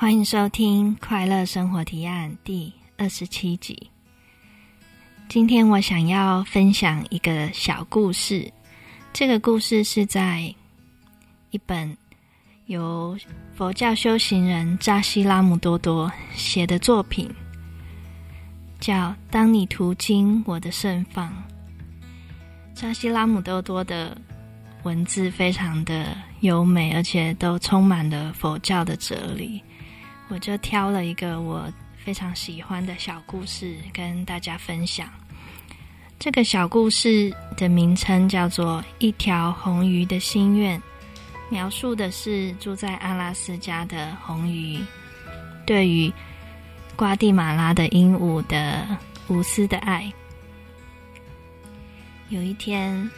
欢迎收听《快乐生活提案》第二十七集。今天我想要分享一个小故事。这个故事是在一本由佛教修行人扎西拉姆多多写的作品，叫《当你途经我的盛放》。扎西拉姆多多的文字非常的优美，而且都充满了佛教的哲理。我就挑了一个我非常喜欢的小故事跟大家分享。这个小故事的名称叫做《一条红鱼的心愿》，描述的是住在阿拉斯加的红鱼对于瓜地马拉的鹦鹉的无私的爱。有一天，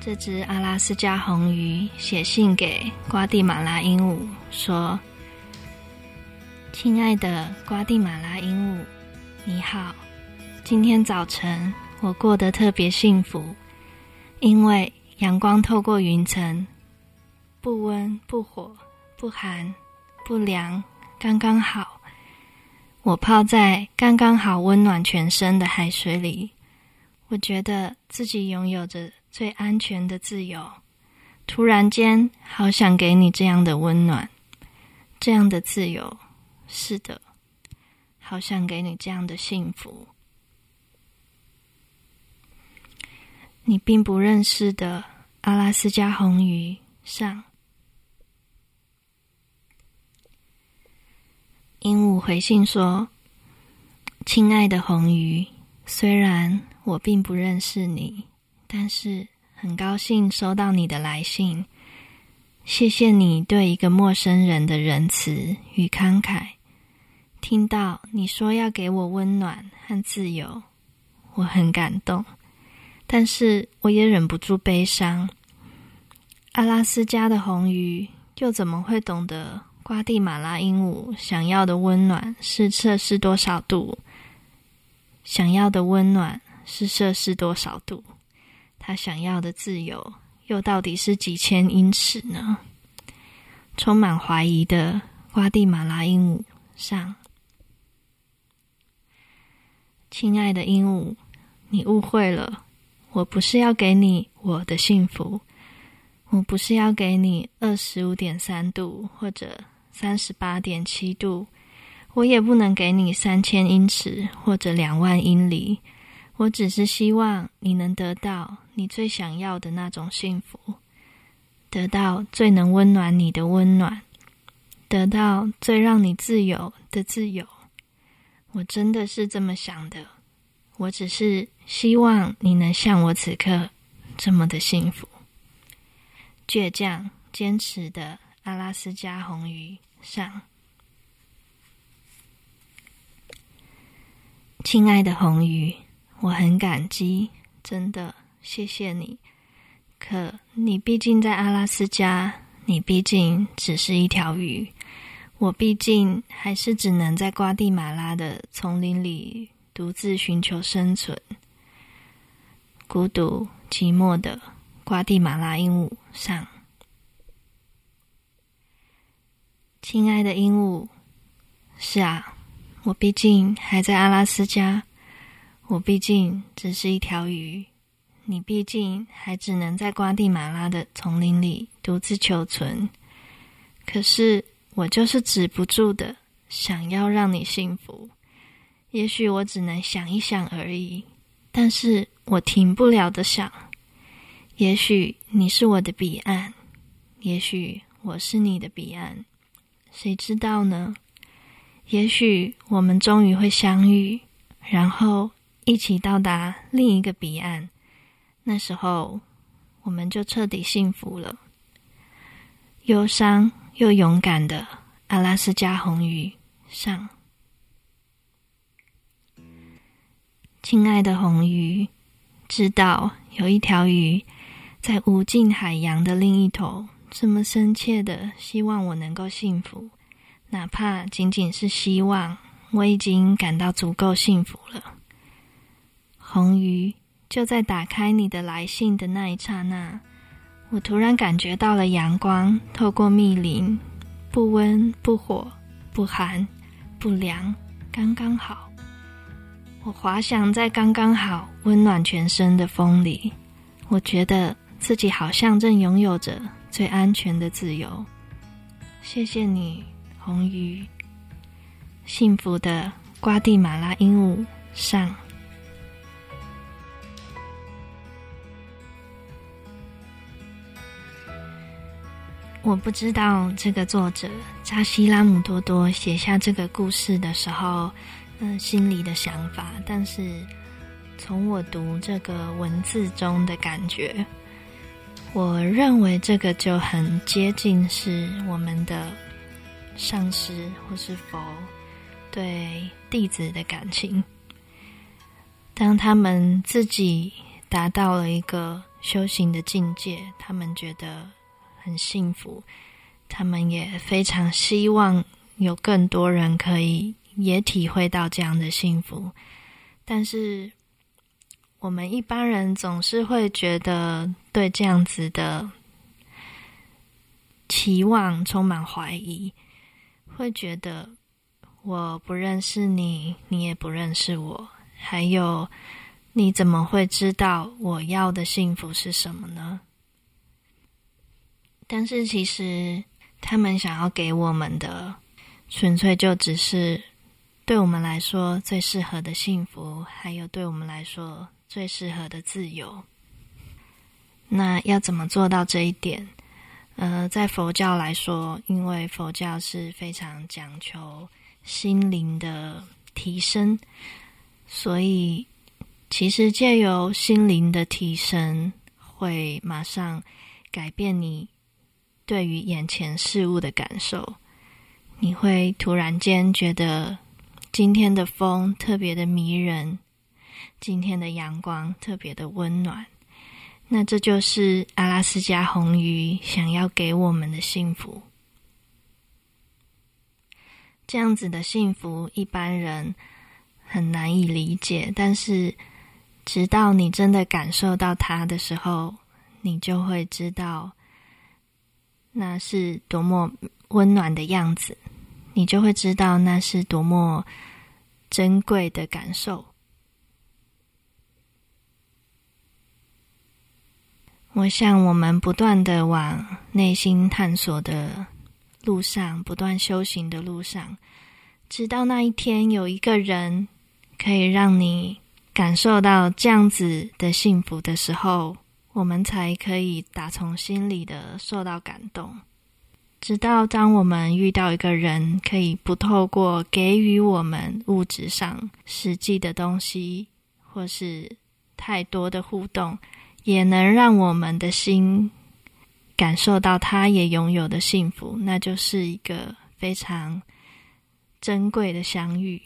这只阿拉斯加红鱼写信给瓜地马拉鹦鹉说。亲爱的瓜地马拉鹦鹉，你好。今天早晨我过得特别幸福，因为阳光透过云层，不温不火，不寒不凉，刚刚好。我泡在刚刚好温暖全身的海水里，我觉得自己拥有着最安全的自由。突然间，好想给你这样的温暖，这样的自由。是的，好想给你这样的幸福。你并不认识的阿拉斯加红鱼上，鹦鹉回信说：“亲爱的红鱼，虽然我并不认识你，但是很高兴收到你的来信。谢谢你对一个陌生人的仁慈与慷慨。”听到你说要给我温暖和自由，我很感动，但是我也忍不住悲伤。阿拉斯加的红鱼又怎么会懂得瓜地马拉鹦鹉想要的温暖是摄氏多少度？想要的温暖是摄氏多少度？他想要的自由又到底是几千英尺呢？充满怀疑的瓜地马拉鹦鹉上。亲爱的鹦鹉，你误会了，我不是要给你我的幸福，我不是要给你二十五点三度或者三十八点七度，我也不能给你三千英尺或者两万英里，我只是希望你能得到你最想要的那种幸福，得到最能温暖你的温暖，得到最让你自由的自由。我真的是这么想的，我只是希望你能像我此刻这么的幸福。倔强、坚持的阿拉斯加红鱼上，亲爱的红鱼，我很感激，真的谢谢你。可你毕竟在阿拉斯加，你毕竟只是一条鱼。我毕竟还是只能在瓜地马拉的丛林里独自寻求生存，孤独寂寞的瓜地马拉鹦鹉上。亲爱的鹦鹉，是啊，我毕竟还在阿拉斯加，我毕竟只是一条鱼，你毕竟还只能在瓜地马拉的丛林里独自求存，可是。我就是止不住的想要让你幸福，也许我只能想一想而已，但是我停不了的想。也许你是我的彼岸，也许我是你的彼岸，谁知道呢？也许我们终于会相遇，然后一起到达另一个彼岸，那时候我们就彻底幸福了。忧伤。又勇敢的阿拉斯加红鱼上，亲爱的红鱼，知道有一条鱼在无尽海洋的另一头，这么深切的希望我能够幸福，哪怕仅仅是希望，我已经感到足够幸福了。红鱼，就在打开你的来信的那一刹那。我突然感觉到了阳光透过密林，不温不火，不寒不凉，刚刚好。我滑翔在刚刚好温暖全身的风里，我觉得自己好像正拥有着最安全的自由。谢谢你，红鱼。幸福的瓜地马拉鹦鹉上。我不知道这个作者扎西拉姆多多写下这个故事的时候，嗯、心里的想法。但是从我读这个文字中的感觉，我认为这个就很接近是我们的上师或是佛对弟子的感情。当他们自己达到了一个修行的境界，他们觉得。很幸福，他们也非常希望有更多人可以也体会到这样的幸福。但是，我们一般人总是会觉得对这样子的期望充满怀疑，会觉得我不认识你，你也不认识我，还有你怎么会知道我要的幸福是什么呢？但是其实，他们想要给我们的，纯粹就只是对我们来说最适合的幸福，还有对我们来说最适合的自由。那要怎么做到这一点？呃，在佛教来说，因为佛教是非常讲求心灵的提升，所以其实借由心灵的提升，会马上改变你。对于眼前事物的感受，你会突然间觉得今天的风特别的迷人，今天的阳光特别的温暖。那这就是阿拉斯加红鱼想要给我们的幸福。这样子的幸福，一般人很难以理解，但是直到你真的感受到它的时候，你就会知道。那是多么温暖的样子，你就会知道那是多么珍贵的感受。我想，我们不断的往内心探索的路上，不断修行的路上，直到那一天有一个人可以让你感受到这样子的幸福的时候。我们才可以打从心里的受到感动，直到当我们遇到一个人，可以不透过给予我们物质上实际的东西，或是太多的互动，也能让我们的心感受到他也拥有的幸福，那就是一个非常珍贵的相遇。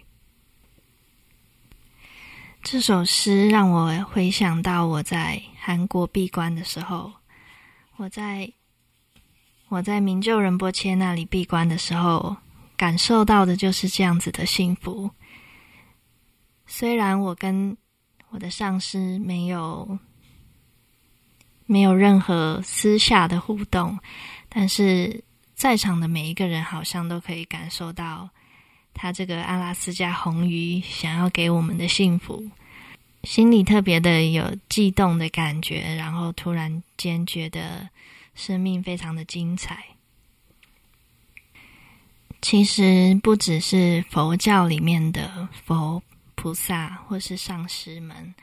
这首诗让我回想到我在韩国闭关的时候，我在我在明就仁波切那里闭关的时候，感受到的就是这样子的幸福。虽然我跟我的上师没有没有任何私下的互动，但是在场的每一个人好像都可以感受到。他这个阿拉斯加红鱼想要给我们的幸福，心里特别的有悸动的感觉，然后突然间觉得生命非常的精彩。其实不只是佛教里面的佛菩萨或是上师们，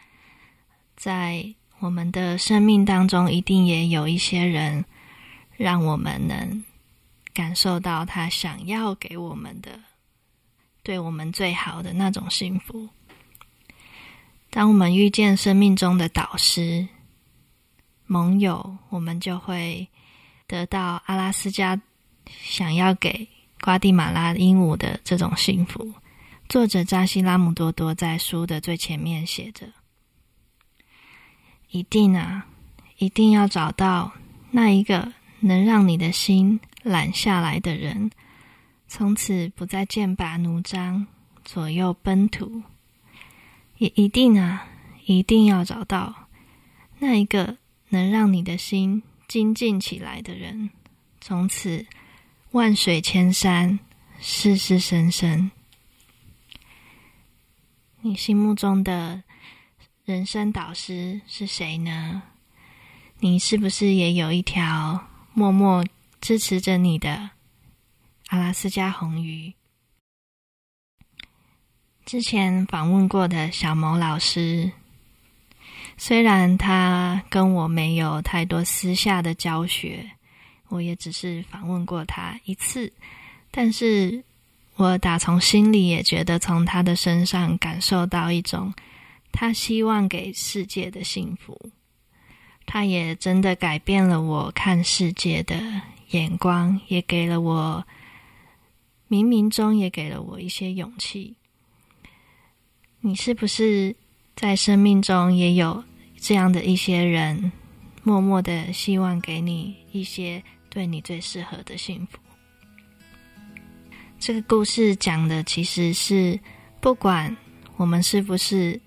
在我们的生命当中，一定也有一些人，让我们能感受到他想要给我们的。对我们最好的那种幸福。当我们遇见生命中的导师、盟友，我们就会得到阿拉斯加想要给瓜地马拉鹦鹉的这种幸福。作者扎西拉姆多多在书的最前面写着：“一定啊，一定要找到那一个能让你的心揽下来的人。”从此不再剑拔弩张，左右奔突，也一定啊，一定要找到那一个能让你的心精进起来的人。从此万水千山，世世生生。你心目中的人生导师是谁呢？你是不是也有一条默默支持着你的阿拉斯加红鱼？之前访问过的小某老师，虽然他跟我没有太多私下的教学，我也只是访问过他一次，但是我打从心里也觉得从他的身上感受到一种他希望给世界的幸福，他也真的改变了我看世界的眼光，也给了我冥冥中也给了我一些勇气。你是不是在生命中也有这样的一些人，默默的希望给你一些对你最适合的幸福？这个故事讲的其实是，不管我们是不是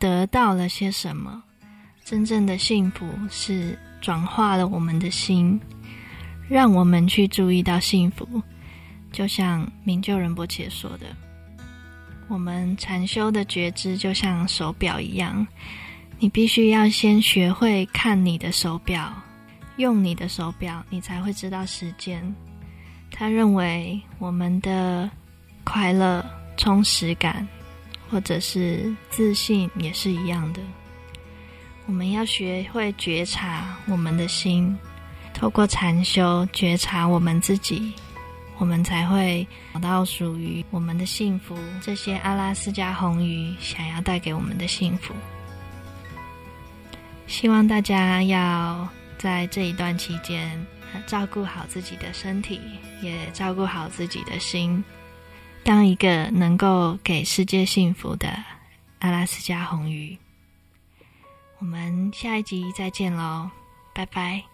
得到了些什么，真正的幸福是转化了我们的心，让我们去注意到幸福。就像明就仁波切说的。我们禅修的觉知就像手表一样，你必须要先学会看你的手表，用你的手表，你才会知道时间。他认为我们的快乐、充实感，或者是自信，也是一样的。我们要学会觉察我们的心，透过禅修觉察我们自己。我们才会找到属于我们的幸福。这些阿拉斯加红鱼想要带给我们的幸福，希望大家要在这一段期间照顾好自己的身体，也照顾好自己的心，当一个能够给世界幸福的阿拉斯加红鱼。我们下一集再见喽，拜拜。